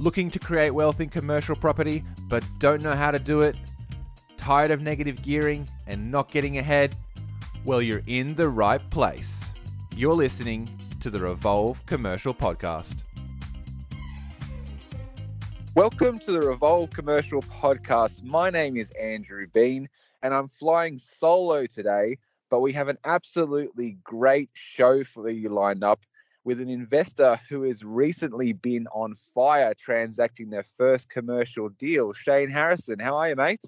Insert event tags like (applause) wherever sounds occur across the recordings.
Looking to create wealth in commercial property but don't know how to do it? Tired of negative gearing and not getting ahead? Well, you're in the right place. You're listening to the Revolve Commercial Podcast. Welcome to the Revolve Commercial Podcast. My name is Andrew Bean and I'm flying solo today, but we have an absolutely great show for you lined up with an investor who has recently been on fire transacting their first commercial deal. Shane Harrison, how are you, mate?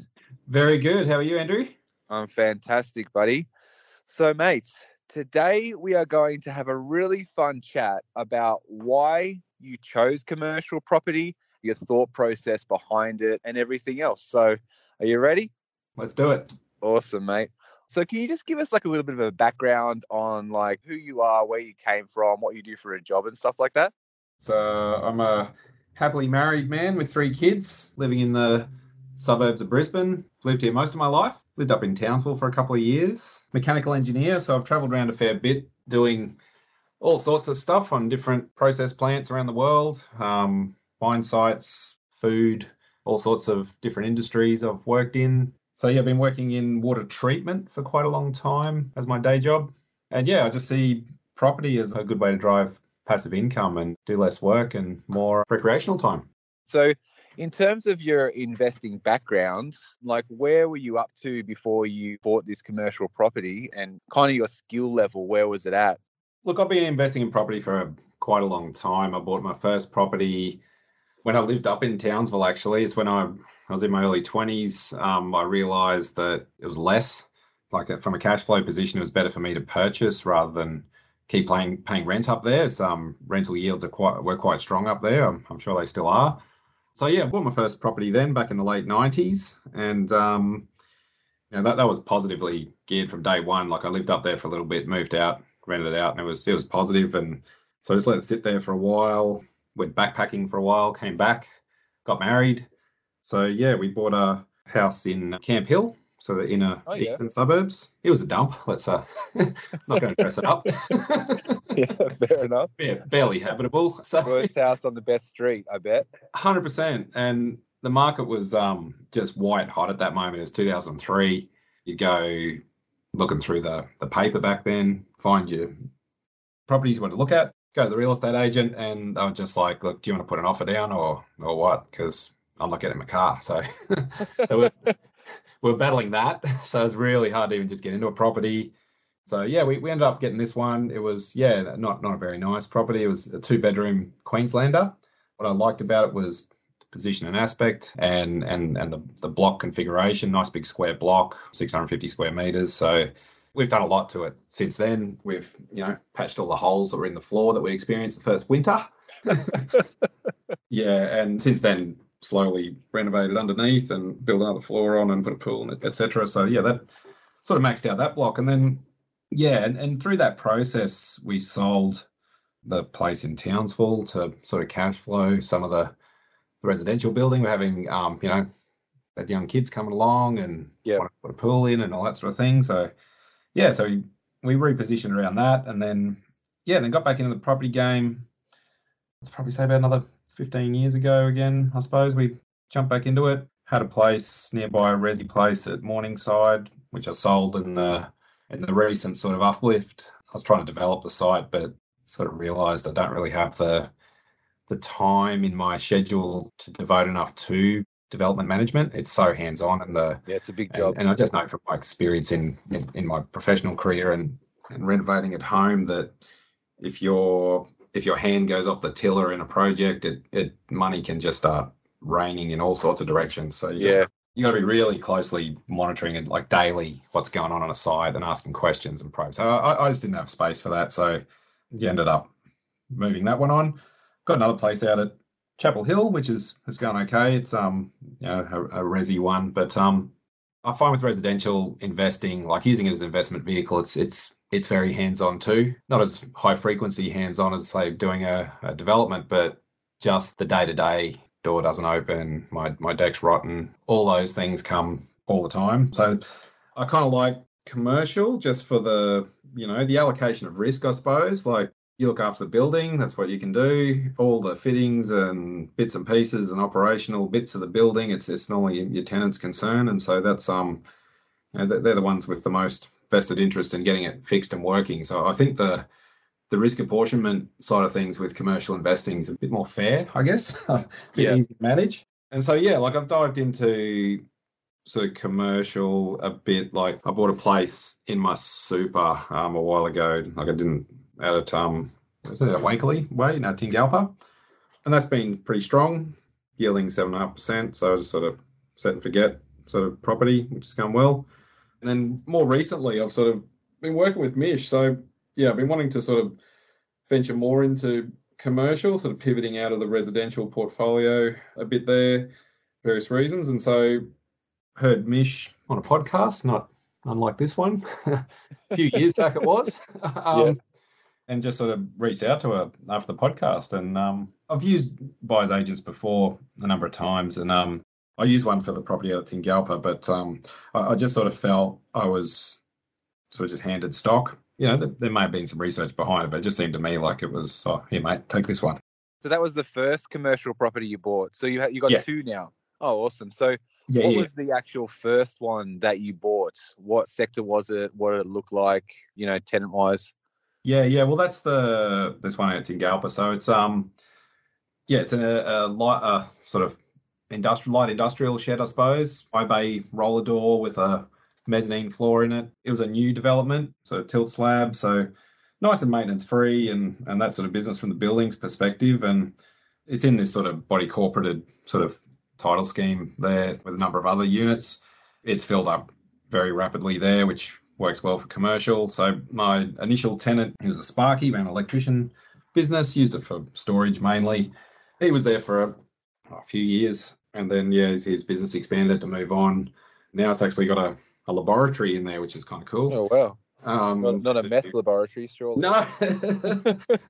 Very good. How are you, Andrew? I'm fantastic, buddy. So, mates, today we are going to have a really fun chat about why you chose commercial property, your thought process behind it, and everything else. So, are you ready? Let's do it. Awesome, mate. So can you just give us like a little bit of a background on like who you are, where you came from, what you do for a job and stuff like that? So I'm a happily married man with three kids living in the suburbs of Brisbane. Lived here most of my life. Lived up in Townsville for a couple of years. Mechanical engineer, so I've travelled around a fair bit doing all sorts of stuff on different process plants around the world, um, mine sites, food, all sorts of different industries I've worked in. So yeah, I've been working in water treatment for quite a long time as my day job. And yeah, I just see property as a good way to drive passive income and do less work and more recreational time. So in terms of your investing background, like where were you up to before you bought this commercial property and kind of your skill level, where was it at? Look, I've been investing in property for a, quite a long time. I bought my first property when I lived up in Townsville, actually. It's when I I was in my early 20s. Um, I realized that it was less, like uh, from a cash flow position, it was better for me to purchase rather than keep paying, paying rent up there. Some rental yields are quite were quite strong up there. I'm, I'm sure they still are. So yeah, I bought my first property then back in the late 90s, and um, you know, that that was positively geared from day one. Like I lived up there for a little bit, moved out, rented it out, and it was it was positive. And so I just let it sit there for a while. Went backpacking for a while, came back, got married, so yeah, we bought a house in Camp Hill, so the inner oh, yeah. eastern suburbs. It was a dump. Let's uh, (laughs) not going to dress it up. (laughs) (laughs) yeah, fair enough. Yeah, barely habitable. So worst house on the best street, I bet. Hundred percent, and the market was um just white hot at that moment. It was 2003. You go looking through the the paper back then, find your properties you want to look at. Go to the real estate agent, and they were just like, "Look, do you want to put an offer down or or what?" Because I'm not getting my car. So, (laughs) so we're, we're, battling that. (laughs) So it's really hard to even just get into a property. So yeah, we, we ended up getting this one. It was yeah, not not a very nice property. It was a two bedroom Queenslander. What I liked about it was position and aspect and and and the, the block configuration nice big square block 650 square meters so we've done a lot to it since then we've you know patched all the holes that were in the floor that we experienced the first winter (laughs) yeah and since then slowly renovated underneath and build another floor on and put a pool in it, etc. So yeah, that sort of maxed out that block. And then yeah, and, and through that process we sold the place in Townsville to sort of cash flow some of the, the residential building. We're having um, you know, had young kids coming along and yeah, put a pool in and all that sort of thing. So yeah, so we, we repositioned around that and then yeah, then got back into the property game. Let's probably say about another 15 years ago again, I suppose. We jumped back into it. Had a place nearby a resi place at Morningside, which I sold in the in the recent sort of uplift. I was trying to develop the site, but sort of realised I don't really have the the time in my schedule to devote enough to development management. It's so hands on, and the yeah, it's a big job. And, and, I just know from my experience in, in in my professional career and and renovating at home that if you're if your hand goes off the tiller in a project, it, it money can just start raining in all sorts of directions. So you yeah. You got to be really closely monitoring it, like daily, what's going on on a site and asking questions and probes. So I, I just didn't have space for that. So you ended up moving that one on. Got another place out at Chapel Hill, which is has gone okay. It's um you know a, a resi one, but um I find with residential investing, like using it as an investment vehicle, it's it's it's very hands-on too. Not as high frequency hands-on as say doing a, a development, but just the day-to-day door doesn't open, my my deck's rotten. All those things come all the time. So I kind of like commercial just for the you know the allocation of risk, I suppose. Like you look after the building. That's what you can do. All the fittings and bits and pieces and operational bits of the building. It's it's normally your tenant's concern, and so that's um, you know, they're the ones with the most vested interest in getting it fixed and working. So I think the the risk apportionment side of things with commercial investing is a bit more fair, I guess, (laughs) a bit Yeah. easy to manage. And so yeah, like I've dived into sort of commercial a bit. Like I bought a place in my super um, a while ago. Like I didn't out at um was it at Wankley Way in Tingalpa, and that's been pretty strong, yielding seven and a half percent. So I just sort of set and forget sort of property, which has gone well. And then more recently, I've sort of been working with Mish. So yeah, I've been wanting to sort of venture more into commercial, sort of pivoting out of the residential portfolio a bit there, various reasons. And so heard Mish on a podcast, not unlike this one, (laughs) a few years back it was. (laughs) um, Yeah. And just sort of reached out to her after the podcast. And um, I've used buyer's agents before a number of times. And um, I used one for the property out at Tingalpa, but um, I, I just sort of felt I was sort of just handed stock. You know, there, there may have been some research behind it, but it just seemed to me like it was, oh, here, mate, take this one. So that was the first commercial property you bought. So you ha- you got Yeah. two now. Oh, awesome. So Yeah, what yeah. was the actual first one that you bought? What sector was it? What did it look like? You know, tenant wise. Yeah, yeah. Well, that's the this one at Tingalpa. So it's um, yeah, it's a, a light, uh, sort of industrial light industrial shed, I suppose. High bay roller door with a mezzanine floor in it. It was a new development, so tilt slab, so nice and maintenance free, and and that sort of business from the buildings perspective. And it's in this sort of body corporated sort of title scheme there with a number of other units. It's filled up very rapidly there, which works well for commercial. So my initial tenant, he was a Sparky, ran an electrician business, used it for storage mainly. He was there for a, a few years, and then yeah, his, his business expanded to move on. Now it's actually got a, a laboratory in there, which is kind of cool. Oh wow. Um, Not, not a meth (laughs) laboratory, surely. no, I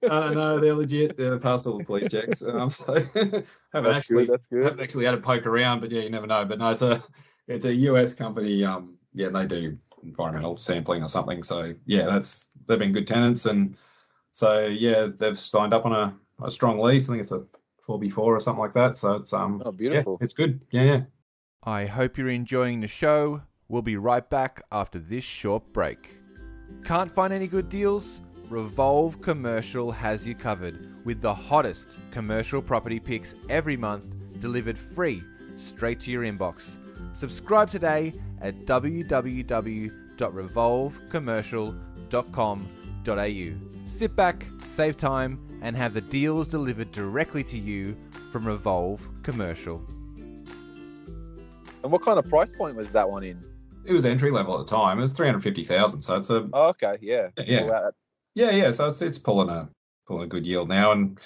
don't know. They're legit. They're passed all the police checks. (laughs) Um, so (laughs) haven't That's actually good. That's good. haven't actually had a poke around, but yeah, you never know. But no, it's a it's a US company. Um, yeah, they do environmental sampling or something. So yeah, that's they've been good tenants, and so yeah, they've signed up on a, a strong lease. I think it's a four B four or something like that. So it's um, Oh, yeah, beautiful. it's good. Yeah, yeah. I hope you're enjoying the show. We'll be right back after this short break. Can't find any good deals? Revolve Commercial has you covered with the hottest commercial property picks every month delivered free straight to your inbox. Subscribe today at www.revolvecommercial.com.au. Sit back, save time, and have the deals delivered directly to you from Revolve Commercial. And what kind of price point was that one in? It was entry level at the time. It was three hundred fifty thousand. So it's a Oh, okay, yeah. yeah. Yeah, yeah. So it's it's pulling a pulling a good yield now, and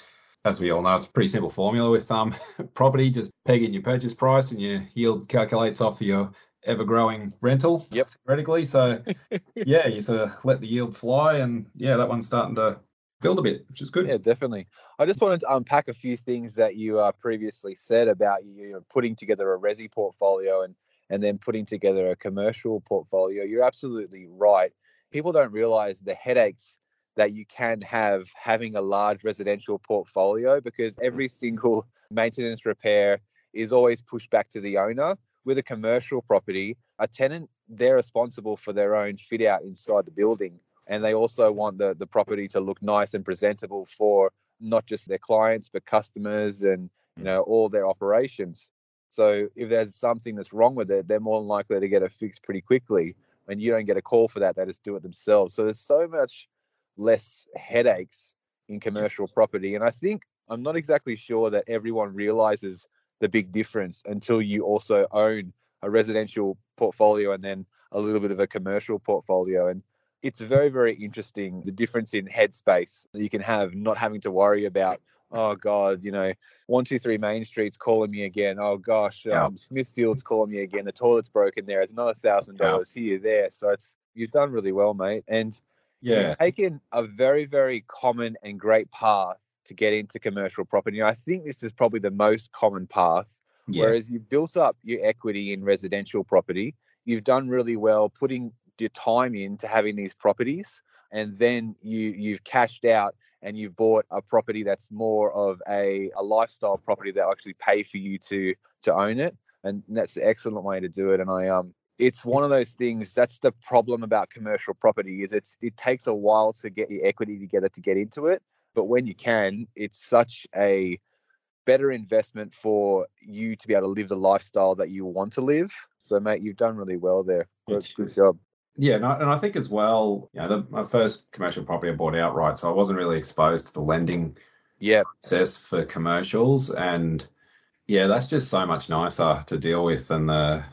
as we all know, it's a pretty simple formula with um (laughs) property. Just peg in your purchase price, and your yield calculates off your ever growing rental. Yep. Theoretically, so (laughs) yeah, you sort of let the yield fly, and yeah, that one's starting to build a bit, which is good. Yeah, definitely. I just wanted to unpack a few things that you uh, previously said about you know, putting together a resi portfolio and and then putting together a commercial portfolio. You're absolutely right. People don't realize the headaches that you can have having a large residential portfolio because every single maintenance repair is always pushed back to the owner. With a commercial property, a tenant they're responsible for their own fit out inside the building and they also want the the property to look nice and presentable for not just their clients but customers and you mm. know all their operations. So if there's something that's wrong with it they're more than likely to get it fixed pretty quickly. And you don't get a call for that they just do it themselves. So there's so much less headaches in commercial property. And i think i'm not exactly sure that everyone realizes the big difference until you also own a residential portfolio and then a little bit of a commercial portfolio. And it's very very interesting the difference in headspace that you can have not having to worry about oh god you know one two three main street's calling me again. Oh gosh Yeah. um, smithfield's calling me again. The toilet's broken there. It's another thousand dollars here there. So it's you've done really well mate. And Yeah, you've taken a very very common and great path to get into commercial property. I think this is probably the most common path yeah, Whereas you've built up your equity in residential property, you've done really well putting your time into having these properties, and then you you've cashed out and you've bought a property that's more of a, a lifestyle property that actually pay for you to to own it and that's an excellent way to do it and i um it's one of those things that's the problem about commercial property is it's it takes a while to get your equity together to get into it but when you can it's such a better investment for you to be able to live the lifestyle that you want to live. So mate you've done really well there. Good, good job yeah, and I, and I think as well, you know, the, my first commercial property I bought outright, so I wasn't really exposed to the lending yeah. process for commercials, and yeah, that's just so much nicer to deal with than the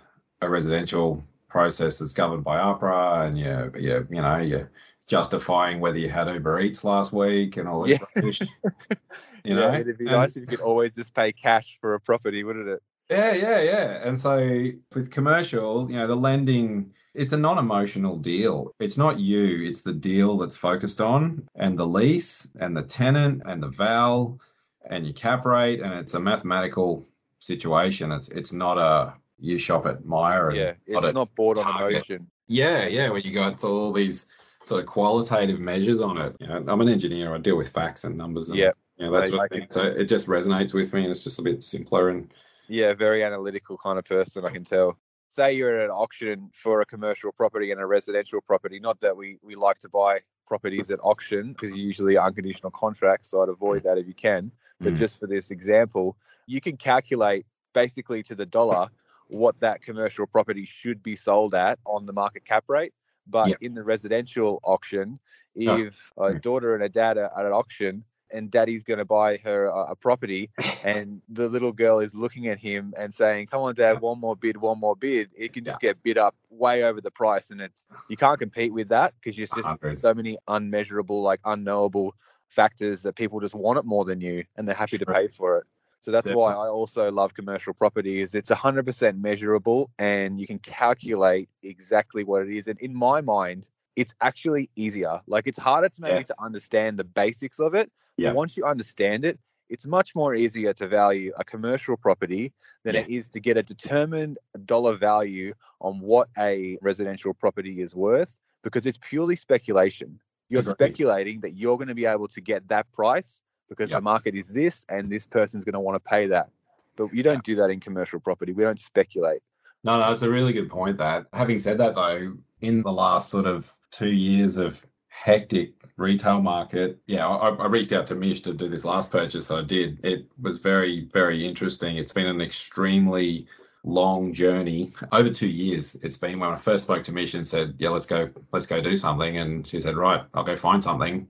a residential process that's governed by APRA, and yeah, yeah, you know, you're justifying whether you had Uber Eats last week and all this Yeah. rubbish. (laughs) You know, yeah, it'd be And- nice if you could always just pay cash for a property wouldn't it Yeah, yeah, yeah. And so with commercial, you know, the lending, it's a non emotional deal. It's not you, it's the deal that's focused on, and the lease, and the tenant, and the val, and your cap rate. And it's a mathematical situation. It's it's not a you shop at Myer. And yeah it's not bought on emotion yeah, yeah, where you got all these sort of qualitative measures on it. You know, I'm an engineer, I deal with facts and numbers and Yeah. you know, that I- sort I of thing. So it just resonates with me and it's just a bit simpler and Yeah, very analytical kind of person, I can tell. Say you're at an auction for a commercial property and a residential property. Not that we, we like to buy properties at auction because you're usually unconditional contracts, so I'd avoid that if you can. But Mm. just for this example, you can calculate basically to the dollar what that commercial property should be sold at on the market cap rate. But Yep. in the residential auction, Oh, if a daughter and a dad are at an auction and daddy's going to buy her a, a property (laughs) and the little girl is looking at him and saying, "Come on, Dad, one more bid, one more bid." It can just get bid up way over the price, and it's you can't compete with that because there's just so many unmeasurable, like unknowable factors that people just want it more than you, and they're happy to pay for it. So that's why I also love commercial property. Is it's 100% measurable, and you can calculate exactly what it is. And in my mind, it's actually easier. Like it's harder to maybe Yeah. to understand the basics of it. Yeah. But once you understand it, it's much more easier to value a commercial property than it is to get a determined dollar value on what a residential property is worth because it's purely speculation. You're speculating that you're going to be able to get that price because Yep. the market is this and this person's going to want to pay that. But you don't do that in commercial property. We don't speculate. No, no, it's a really good point. That having said that, though, in the last sort of two years of hectic retail market, yeah, I, I reached out to Mish to do this last purchase. I did. It was very, very interesting. It's been an extremely long journey over two years. It's been when I first spoke to Mish and said, "Yeah, let's go, let's go do something," and she said, "Right, I'll go find something."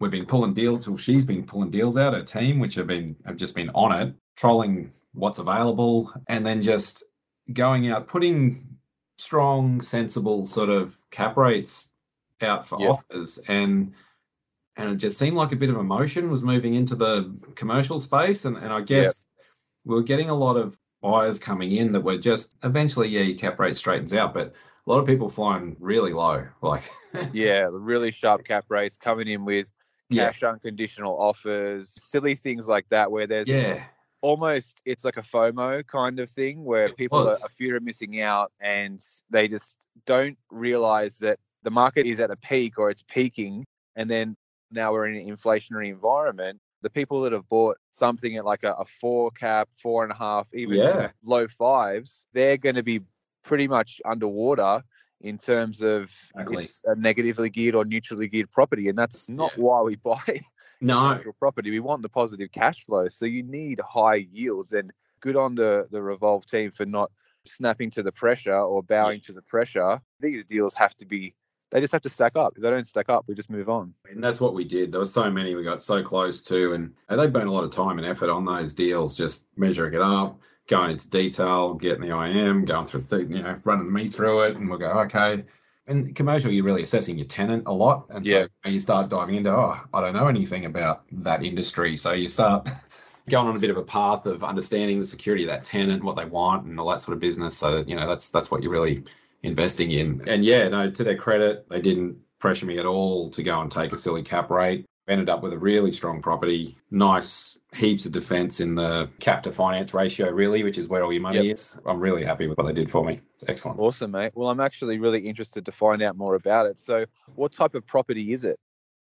We've been pulling deals. Well, she's been pulling deals out. Her team, which have been have just been on it, trolling what's available, and then just going out, putting strong, sensible sort of cap rates out for Yeah. offers, and and it just seemed like a bit of emotion was moving into the commercial space, and and I guess we're getting a lot of buyers coming in that were just eventually, yeah, your cap rate straightens out, but a lot of people flying really low, like (laughs) Yeah, really sharp cap rates coming in with yeah, cash unconditional offers, silly things like that, where there's yeah, almost it's like a FOMO kind of thing where It people are, are fear of missing out and they just don't realize that the market is at a peak or it's peaking and then now we're in an inflationary environment. The people that have bought something at like a, a four cap, four and a half, even Yeah. low fives, they're going to be pretty much underwater in terms of Exactly. it's a negatively geared or neutrally geared property. And that's not Yeah. why we (laughs) buy no, property. We want the positive cash flow. So you need high yields. And good on the, the Revolve team for not snapping to the pressure or bowing to the pressure. These deals have to be, they just have to stack up. If they don't stack up, we just move on. And that's what we did. There were so many we got so close to, and they burnt a lot of time and effort on those deals, just measuring it up, going into detail, getting the IM, going through, the, you know, running me through it, and we'll go, okay. And commercial, you're really assessing your tenant a lot, and Yeah. so you start diving into, oh, I don't know anything about that industry, so you start (laughs) going on a bit of a path of understanding the security of that tenant, what they want, and all that sort of business. So that, you know, that's that's what you're really investing in. And yeah, no, to their credit, they didn't pressure me at all to go and take a silly cap rate. Ended up with a really strong property, nice heaps of defense in the cap to finance ratio, really, which is where all your money Yep. is. I'm really happy with what they did for me. It's excellent. Awesome, mate. Well, I'm actually really interested to find out more about it. So, what type of property is it?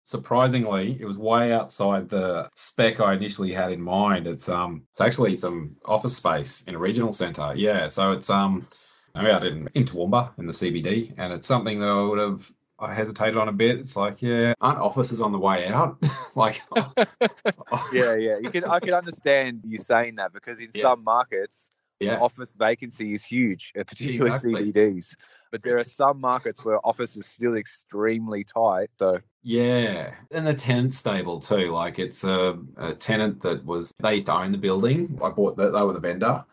surprisingly, it was way outside the spec I initially had in mind. It's um, it's actually some office space in a regional centre. Yeah, so it's um, I'm out in in Toowoomba in the CBD, and it's something that I would have I hesitated on a bit. It's like, yeah, aren't offices on the way out? (laughs) like, (laughs) yeah, yeah. You can I can understand you saying that because in Yeah. some markets, yeah, office vacancy is huge, uh, particularly Exactly. CBDs. But there are some markets where office is still extremely tight. So Yeah, and the tenant's stable too. Like it's a, a tenant that was they used to own the building. I bought that they were the vendor,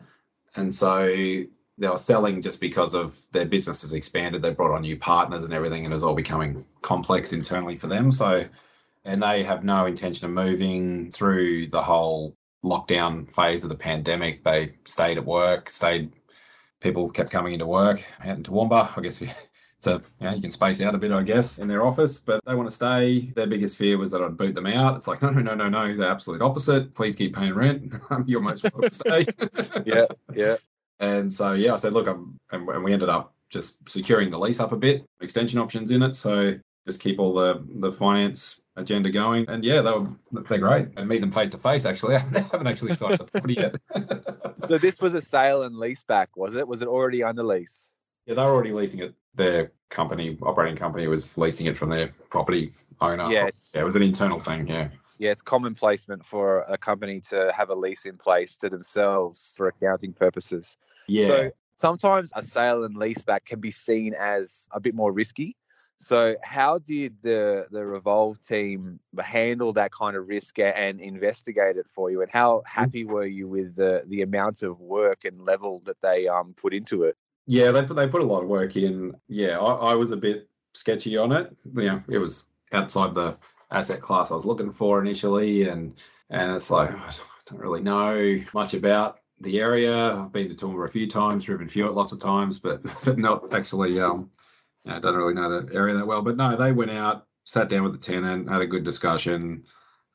and so they were selling just because of their business has expanded. They brought on new partners and everything, and it was all becoming complex internally for them. So, and they have no intention of moving through the whole lockdown phase of the pandemic. They stayed at work, stayed. People kept coming into work out in Toowoomba. I guess (laughs) so you, know, you can space out a bit, I guess, in their office, but they want to stay. Their biggest fear was that I'd boot them out. It's like, no, no, no, no, no. The absolute opposite. Please keep paying rent. (laughs) You're most welcome to stay. (laughs) yeah, yeah, And so, yeah, I said, look, I'm, and, and we ended up just securing the lease up a bit, extension options in it. So just keep all the, the finance agenda going. And yeah, they were, they're great. And meet them face to face, actually. (laughs) I haven't actually signed the property yet. (laughs) So this was a sale and lease back, was it? Was it already under lease? Yeah, they were already leasing it. Their company, operating company, was leasing it from their property owner. Yeah, yeah, it was an internal thing. Yeah, Yeah, it's common placement for a company to have a lease in place to themselves for accounting purposes. yeah, So sometimes a sale and leaseback can be seen as a bit more risky. So how did the the Revolve team handle that kind of risk and investigate it for you? And how happy were you with the the amount of work and level that they um put into it? yeah. They put they put a lot of work in. Yeah, I, I was a bit sketchy on it. Yeah, it was outside the asset class I was looking for initially, and and it's like I don't really know much about the area. I've been to Toowoomba a few times, driven it lots of times, but (laughs) but not actually. Um, I don't really know the area that well. But no, they went out, sat down with the tenant, had a good discussion,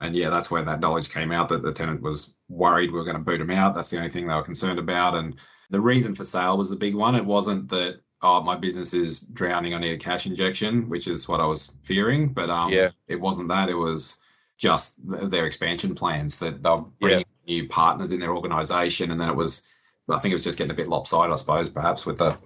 and yeah, that's where that knowledge came out that the tenant was worried we were going to boot him out. That's the only thing they were concerned about, and the reason for sale was the big one. It wasn't that oh my business is drowning, I need a cash injection, which is what I was fearing. But um, Yeah. it wasn't that. It was just their expansion plans that they're bringing new partners in their organisation, and then it was. I think it was just getting a bit lopsided, I suppose, perhaps with the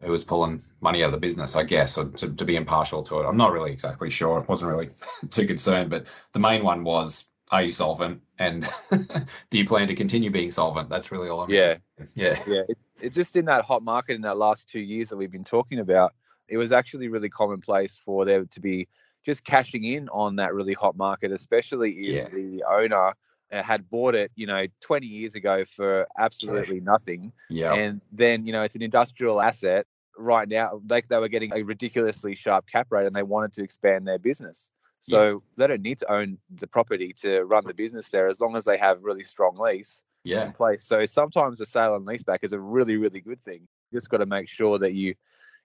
who was pulling money out of the business, I guess, or to, to be impartial to it. I'm not really exactly sure. I wasn't really (laughs) too concerned, but the main one was, are you solvent? And (laughs) do you plan to continue being solvent? That's really all I'm Yeah. interested in. Yeah. Yeah, it's just in that hot market in that last two years that we've been talking about. It was actually really commonplace for there to be just cashing in on that really hot market, especially if Yeah. the owner uh, had bought it, you know, 20 years ago for absolutely nothing. Yeah. And then, you know, it's an industrial asset. Right now, they, they were getting a ridiculously sharp cap rate and they wanted to expand their business. So they don't need to own the property to run the business there as long as they have really strong lease yeah. in place. So sometimes a sale and leaseback is a really, really good thing. You just got to make sure that you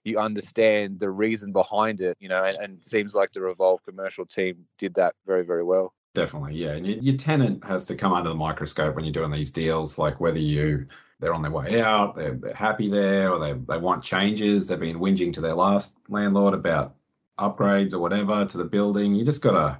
you understand the reason behind it, you know, and, and it seems like the Revolve commercial team did that very, very well. Definitely, yeah. And your, tenant has to come under the microscope when you're doing these deals, like whether you they're on their way out, they're, they're happy there, or they they want changes. They've been whinging to their last landlord about upgrades or whatever to the building. You just gotta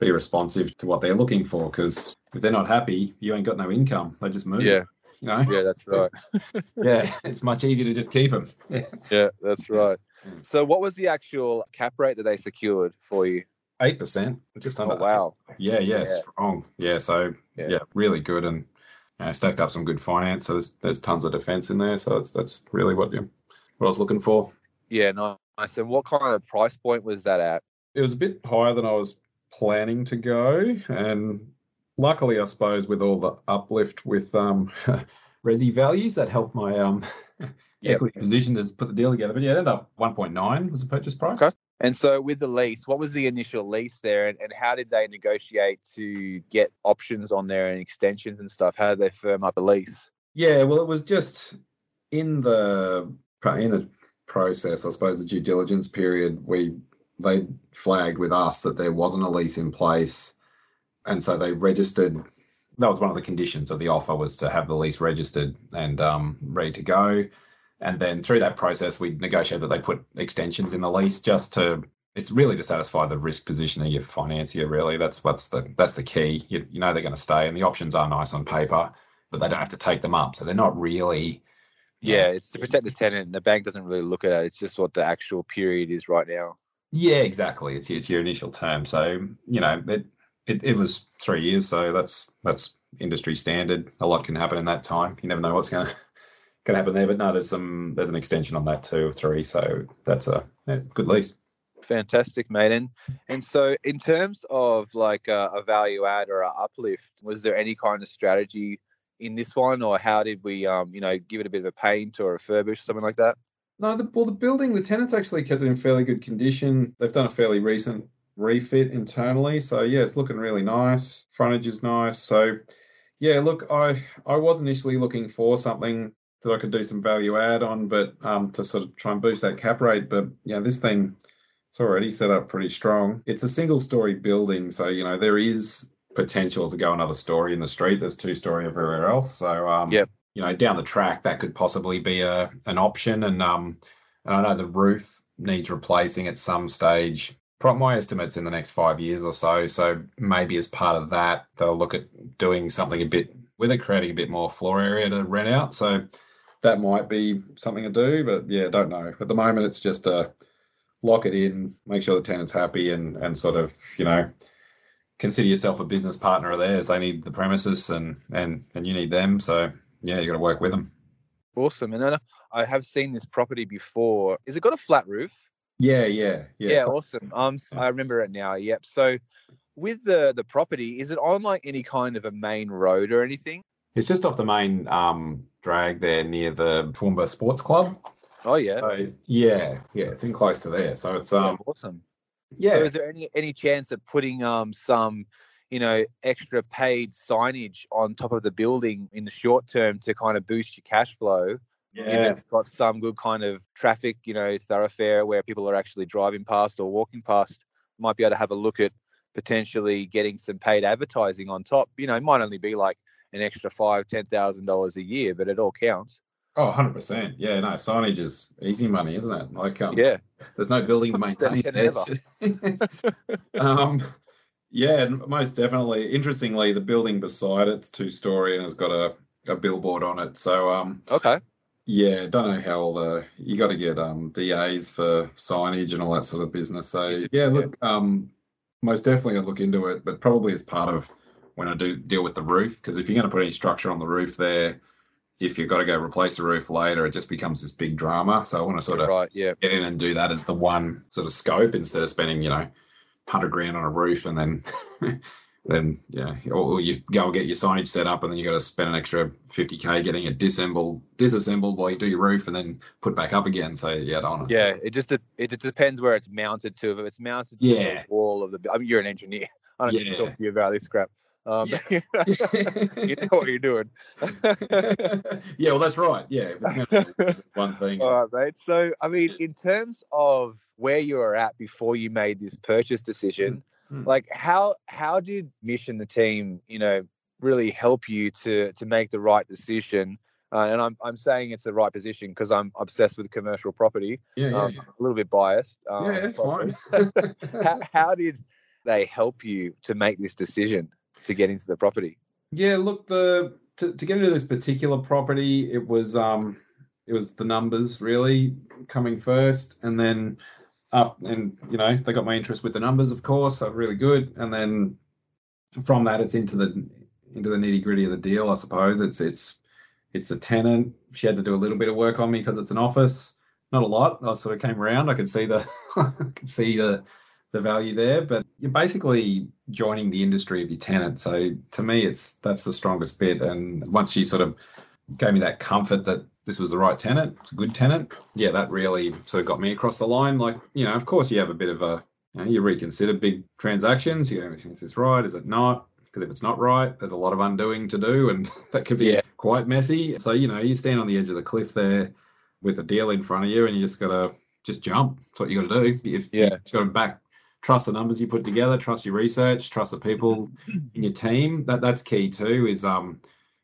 be responsive to what they're looking for, because if they're not happy, you ain't got no income. They just move. Yeah. you know. Yeah, that's right. (laughs) yeah, (laughs) it's much easier to just keep them. Yeah. (laughs) Yeah, that's right. So what was the actual cap rate that they secured for you? Eight percent, just under. Oh, wow. Yeah, yeah, Yeah. strong. Yeah, so Yeah. yeah, really good, and you know, stacked up some good finance. So there's there's tons of defense in there. So that's that's really what you what I was looking for. Yeah, nice. And what kind of price point was that at? It was a bit higher than I was planning to go, and luckily, I suppose, with all the uplift with um (laughs) resi values, that helped my um (laughs) Yep. equity position to put the deal together. But yeah, it ended up 1.9 was the purchase price. Okay. And so with the lease, what was the initial lease there and, and how did they negotiate to get options on there and extensions and stuff? How did they firm up a lease? Yeah, well, it was just in the in the process, I suppose, the due diligence period. We they flagged with us that there wasn't a lease in place, and so they registered. That was one of the conditions of the offer was to have the lease registered and um, ready to go. And then through that process, we negotiated that they put extensions in the lease just to it's really to satisfy the risk position of your financier. Really, that's what's the that's the key. You, you know they're going to stay, and the options are nice on paper, but they don't have to take them up. So they're not really. Yeah, it's to protect the tenant, and the bank doesn't really look at it. It's just what the actual period is right now. Yeah, exactly. It's it's your initial term. So you know it it, it was three years. So that's that's industry standard. A lot can happen in that time. You never know what's going to can happen there. But no, there's some there's an extension on that too of three. So that's a yeah, good lease. Fantastic, mate. And, and so, in terms of like a, a value add or a uplift, was there any kind of strategy in this one, or how did we, um, you know, give it a bit of a paint or a refurbish, something like that? No, the, well, the building, the tenants actually kept it in fairly good condition. They've done a fairly recent refit internally, so yeah, it's looking really nice. Frontage is nice, so yeah. Look, I I was initially looking for something that I could do some value add on, but um, to sort of try and boost that cap rate. But yeah, this thing it's already set up pretty strong. It's a single story building, so you know there is potential to go another story in the street. There's two story everywhere else. So um, yep. you know, down the track that could possibly be a an option. And um, I know the roof needs replacing at some stage. My estimate's in the next five years or so. So maybe as part of that, they'll look at doing something a bit with it, creating a bit more floor area to rent out. So that might be something to do. But yeah, don't know. At the moment, it's just a lock it in, make sure the tenant's happy, and and sort of you know consider yourself a business partner of theirs. They need the premises, and and and you need them. So yeah, you got to work with them. Awesome. And I have seen this property before. Is it got a flat roof? Yeah, yeah, yeah. Yeah, awesome. Um, I remember it now. Yep. So with the the property, is it on like any kind of a main road or anything? It's just off the main um drag there near the Toowoomba Sports Club. Oh yeah. So, yeah, yeah, it's in close to there. So it's um yeah, awesome. Yeah. So is there any any chance of putting um some you know extra paid signage on top of the building in the short term to kind of boost your cash flow? Yeah. If it's got some good kind of traffic, you know, thoroughfare where people are actually driving past or walking past, might be able to have a look at potentially getting some paid advertising on top. You know, it might only be like an extra five, ten thousand dollars a year, but it all counts. Oh, 100%. Yeah, no, signage is easy money, isn't it? Like, um, yeah, there's no building (laughs) to maintain. (laughs) um, yeah, most definitely. Interestingly, the building beside it's two story and has got a, a billboard on it. So, um, okay. Yeah, don't know how all the you got to get um DAs for signage and all that sort of business. So yeah, look, um, most definitely I'll look into it, but probably as part of when I do deal with the roof, because if you're going to put any structure on the roof there, if you've got to go replace the roof later, it just becomes this big drama. So I want to sort of right, yeah. get in and do that as the one sort of scope instead of spending, you know, hundred grand on a roof and then (laughs) then yeah, or, you go and get your signage set up and then you got to spend an extra fifty k getting it disassembled disassembled while you do your roof and then put back up again. So yeah, on Yeah, it just it just depends where it's mounted to. If it's mounted to yeah. the wall of the, I mean, you're an engineer. (laughs) I don't yeah. need to talk to you about this crap. Um, yeah. (laughs) you know what you're doing. (laughs) yeah, well, that's right. Yeah, one thing. All right, mate. So, I mean, in terms of where you were at before you made this purchase decision, mm-hmm. like how how did Mission the team, you know, really help you to to make the right decision? Uh, and I'm I'm saying it's the right position because I'm obsessed with commercial property. Yeah, yeah, um, yeah. A little bit biased. Um, yeah, it's fine. (laughs) how, (laughs) how did they help you to make this decision? to get into the property? Yeah, look, the to, to get into this particular property, it was um it was the numbers really coming first, and then after, and you know they got my interest with the numbers, of course, so really good, and then from that it's into the into the nitty gritty of the deal, I suppose. It's it's it's the tenant. She had to do a little bit of work on me because it's an office, not a lot. I sort of came around. I could see the (laughs) I could see the the value there. But you're basically joining the industry of your tenant. So to me, it's that's the strongest bit. And once you sort of gave me that comfort that this was the right tenant, it's a good tenant. Yeah, that really sort of got me across the line. Like, you know, of course you have a bit of a, you, know, you reconsider big transactions. You know, is this right? Is it not? Because if it's not right, there's a lot of undoing to do, and (laughs) that could be yeah. quite messy. So you know, you stand on the edge of the cliff there with a deal in front of you, and you just gotta just jump. That's what you got to do. If yeah, you got to back trust the numbers you put together, trust your research, trust the people in your team. That that's key too. Is um,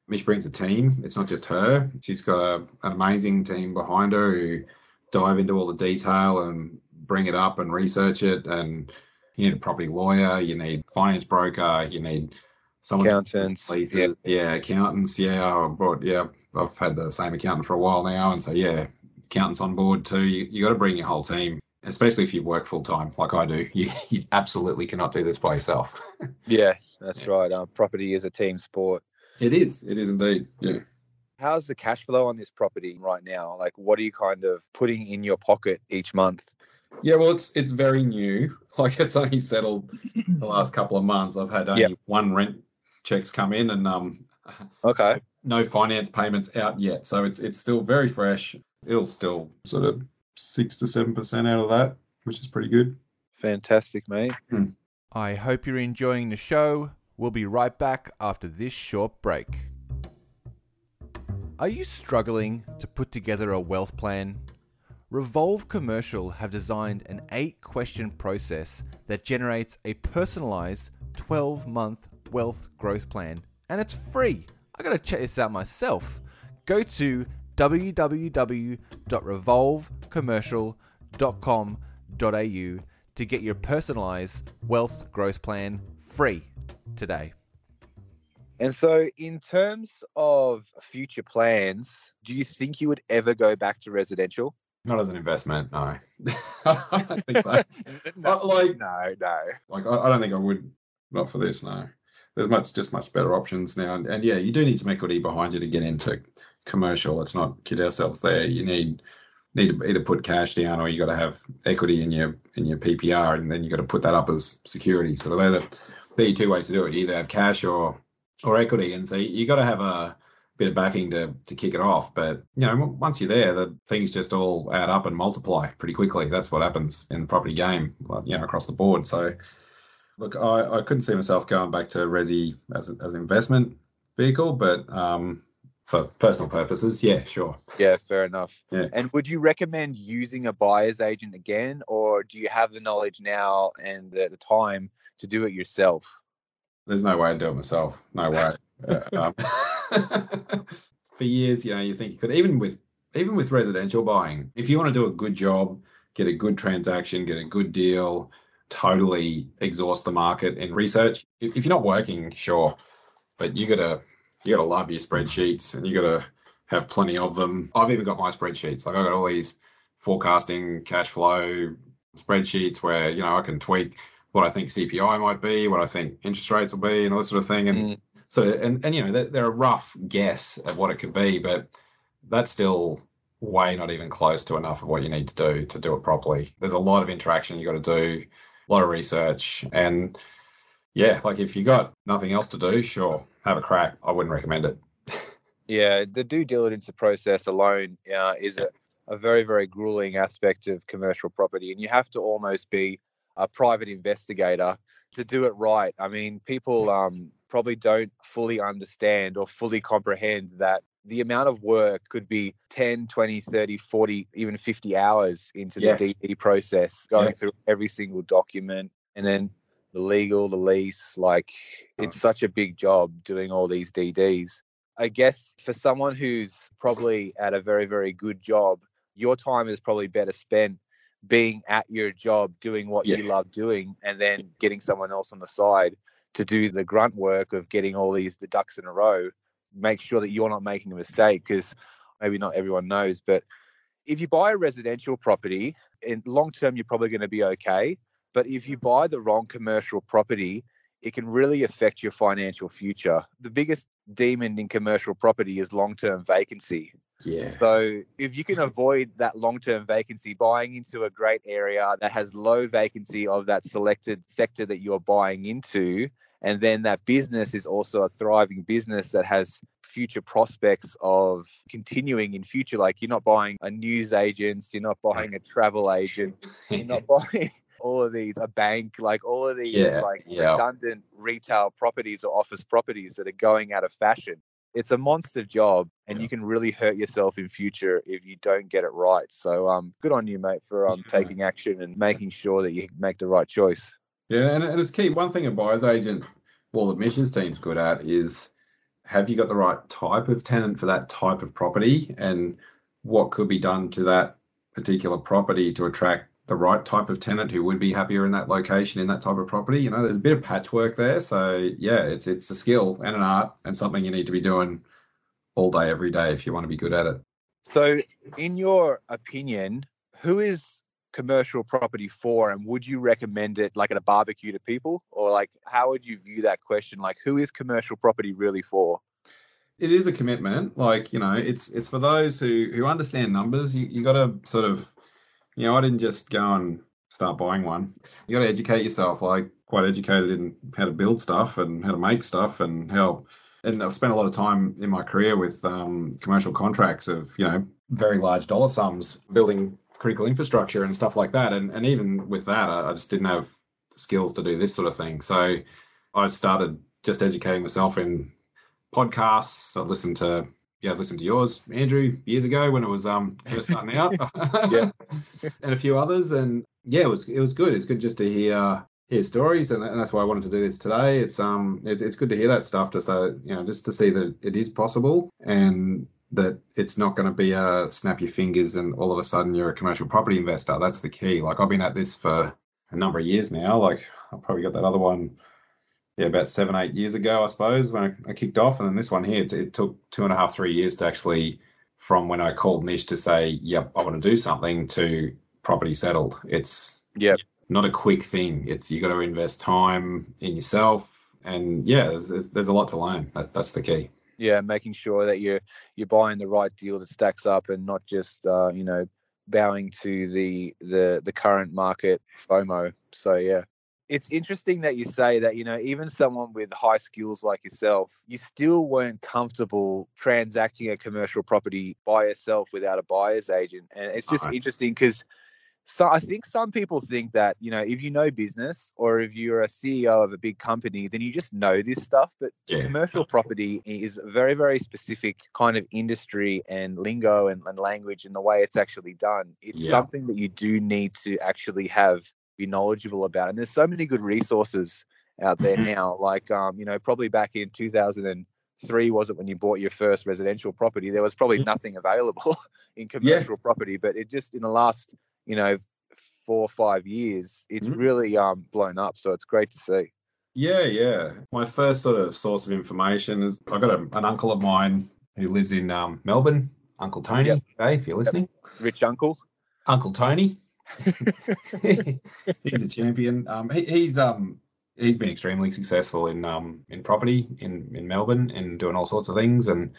Mish brings a team. It's not just her. She's got a, an amazing team behind her who dive into all the detail and bring it up and research it, and you need a property lawyer, you need finance broker, you need someone Accountants, leases, yeah. accountants, yeah. I brought, yeah, I've had the same accountant for a while now, and so yeah, accountants on board too. You you got to bring your whole team, especially if you work full time like I do. (laughs) You you absolutely cannot do this by yourself. (laughs) Yeah, that's right. Uh, property is a team sport. It is. It is indeed. Yeah. How's the cash flow on this property right now? Like, what are you kind of putting in your pocket each month? Yeah, well, it's it's very new. (laughs) Like it's only settled the last couple of months. I've had only Yep. one rent checks come in, and um, Okay. (laughs) no finance payments out yet. So it's it's still very fresh. It'll still sort of six to seven percent out of that, which is pretty good. Fantastic, mate. I hope you're enjoying the show. We'll be right back after this short break. Are you struggling to put together a wealth plan? Revolve Commercial have designed an eight question process that generates a personalized 12 month wealth growth plan, and it's free. I gotta check this out myself. Go to www.revolvecommercial.com.au to get your personalized wealth growth plan free today. And so, in terms of future plans, do you think you would ever go back to residential? Not as an investment, no. I (laughs) don't (laughs) think so. (laughs) But, like- no, no. Like I, I don't think I would. Not for this, no. There's much just much better options now, and, and yeah, you do need some equity behind you to get into commercial. Let's not kid ourselves there. You need need to either put cash down or you got to have equity in your in your PPR, and then you got to put that up as security. So they're the they're two ways to do it. You either have cash or or equity, and so you got to have a bit of backing to to kick it off. But you know, once you're there, the things just all add up and multiply pretty quickly. That's what happens in the property game, you know, across the board. So, look, I, I couldn't see myself going back to resi as a, as an investment vehicle, but um, for personal purposes, yeah, sure. Yeah, fair enough. Yeah. And would you recommend using a buyer's agent again, or do you have the knowledge now and the, the time to do it yourself? There's no way I'd do it myself. No way. (laughs) Uh, um, (laughs) for years, you know, you think you could even with even with residential buying, if you want to do a good job, get a good transaction, get a good deal, totally exhaust the market in research. If, if you're not working, sure, but you gotta you gotta love your spreadsheets and you gotta have plenty of them. I've even got my spreadsheets. Like I got all these forecasting cash flow spreadsheets where you know I can tweak what I think CPI might be, what I think interest rates will be, and all that sort of thing. And Mm. so, and and you know, they're, they're a rough guess at what it could be, but that's still way not even close to enough of what you need to do to do it properly. There's a lot of interaction you got to do, a lot of research, and yeah, like if you got nothing else to do, sure, have a crack. I wouldn't recommend it. Yeah, the due diligence process alone uh, is a, a very, very grueling aspect of commercial property, and you have to almost be a private investigator to do it right. I mean, people um, probably don't fully understand or fully comprehend that the amount of work could be 10, 20, 30, 40, even 50 hours into Yeah. the DD process, going Yeah. through every single document and then the legal, the lease. Like, it's such a big job doing all these DDs. I guess for someone who's probably at a very, very good job, your time is probably better spent being at your job, doing what you love doing, and then getting someone else on the side to do the grunt work of getting all these the ducks in a row. Make sure that you're not making a mistake because maybe not everyone knows, but if you buy a residential property, in long term, you're probably going to be okay. But if you buy the wrong commercial property, it can really affect your financial future. The biggest demon in commercial property is long term vacancy. Yeah. So if you can avoid that long-term vacancy, buying into a great area that has low vacancy of that selected sector that you're buying into, and then that business is also a thriving business that has future prospects of continuing in future. Like you're not buying a news agent, you're not buying a travel agent, you're not (laughs) buying all of these, a bank, like all of these Yeah, like yeah. redundant retail properties or office properties that are going out of fashion it's a monster job and Yeah. you can really hurt yourself in future if you don't get it right so um good on you mate for um Yeah. taking action and making sure that you make the right choice Yeah, and, and it's key. One thing a buyer's agent, well, admissions team's good at is have you got the right type of tenant for that type of property and what could be done to that particular property to attract the right type of tenant who would be happier in that location in that type of property. You know, there's a bit of patchwork there. So yeah, it's it's a skill and an art and something you need to be doing all day, every day if you want to be good at it. So, in your opinion, who is commercial property for, and would you recommend it like at a barbecue to people, or like how would you view that question? Like, who is commercial property really for? It is a commitment. Like you know, it's it's for those who who understand numbers. You you got to sort of, you know, I didn't just go and start buying one. You got to educate yourself. Like quite educated in how to build stuff and how to make stuff and how and I've spent a lot of time in my career with um, commercial contracts of you know very large dollar sums building critical infrastructure and stuff like that. And and even with that, I, I just didn't have skills to do this sort of thing. So I started just educating myself in podcasts. I listened to yeah, I listened to yours, Andrew, years ago when it was um first starting out. yeah, (laughs) (laughs) and a few others, and yeah, it was it was good. It's good just to hear hear stories, and, and that's why I wanted to do this today. It's um, it, it's good to hear that stuff, to say you know, just to see that it is possible, and that it's not going to be a snap your fingers and all of a sudden you're a commercial property investor. That's the key. Like I've been at this for a number of years now. Like I've probably got that other one, yeah, about seven, eight years ago, I suppose, when I, I kicked off, and then this one here, it, it took two and a half, three years to actually, from when I called Nish to say, yep, I want to do something, to property settled. It's yeah not a quick thing. It's you got to invest time in yourself, and yeah, there's, there's, there's a lot to learn. That's that's the key. Yeah, making sure that you're you're buying the right deal that stacks up, and not just uh, you know bowing to the the the current market FOMO. So yeah, it's interesting that you say that you know even someone with high skills like yourself you still weren't comfortable transacting a commercial property by yourself without a buyer's agent and it's just right. interesting because so I think some people think that you know if you know business or if you're a CEO of a big company, then you just know this stuff. But yeah. commercial property is a very very specific kind of industry and lingo and, and language and the way it's actually done. It's yeah. something that you do need to actually have be knowledgeable about. And there's so many good resources out there mm-hmm. now. Like um, you know, probably back in 2003 was it when you bought your first residential property? There was probably mm-hmm. nothing available (laughs) in commercial yeah. property, but it just in the last you know, four or five years, it's mm-hmm. really um, blown up. So it's great to see. Yeah, yeah. My first sort of source of information is I've got a, an uncle of mine who lives in um, Melbourne, Uncle Tony. Yep. Hey, if you're listening, yep. rich uncle, Uncle Tony. (laughs) he's a champion. Um, he, he's um he's been extremely successful in um in property in in Melbourne and doing all sorts of things and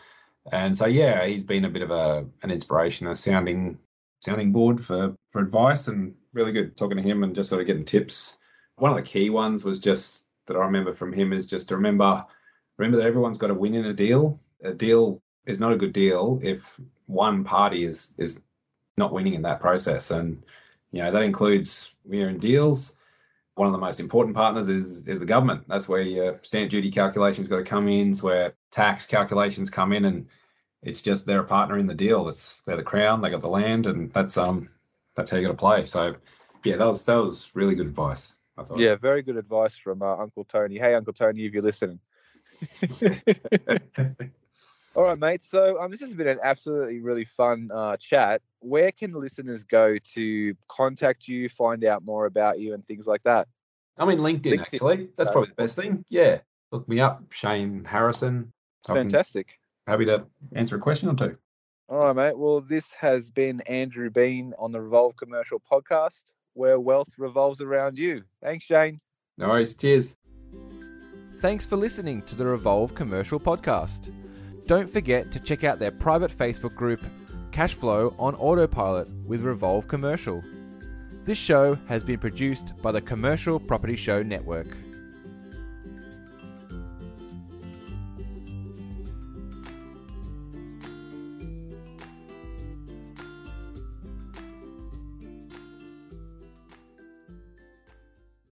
and so yeah, he's been a bit of a an inspiration, a sounding sounding board for for advice and really good talking to him and just sort of getting tips. One of the key ones was just that I remember from him is just to remember remember that everyone's got to win in a deal. A deal is not a good deal if one party is is not winning in that process. And you know that includes we're in deals. One of the most important partners is is the government. That's where your stamp duty calculations got to come in. It's where tax calculations come in, and it's just they're a partner in the deal. It's they're the crown, they got the land, and that's um that's how you got to play. So yeah, that was that was really good advice. I thought. Yeah, very good advice from uh, Uncle Tony. Hey, Uncle Tony, if you're listening. (laughs) (laughs) All right, mate. So um, this has been an absolutely really fun uh, chat. Where can listeners go to contact you, find out more about you, and things like that? I mean, LinkedIn, LinkedIn. actually. That's probably the best thing. Yeah, look me up, Shane Harrison. Fantastic happy to answer a question or two. All right, mate. Well, this has been Andrew Bean on the Revolve Commercial Podcast, where wealth revolves around you. Thanks, Shane. No worries. Cheers. Thanks for listening to the Revolve Commercial Podcast. Don't forget to check out their private Facebook group, Cashflow on Autopilot with Revolve Commercial. This show has been produced by the Commercial Property Show Network.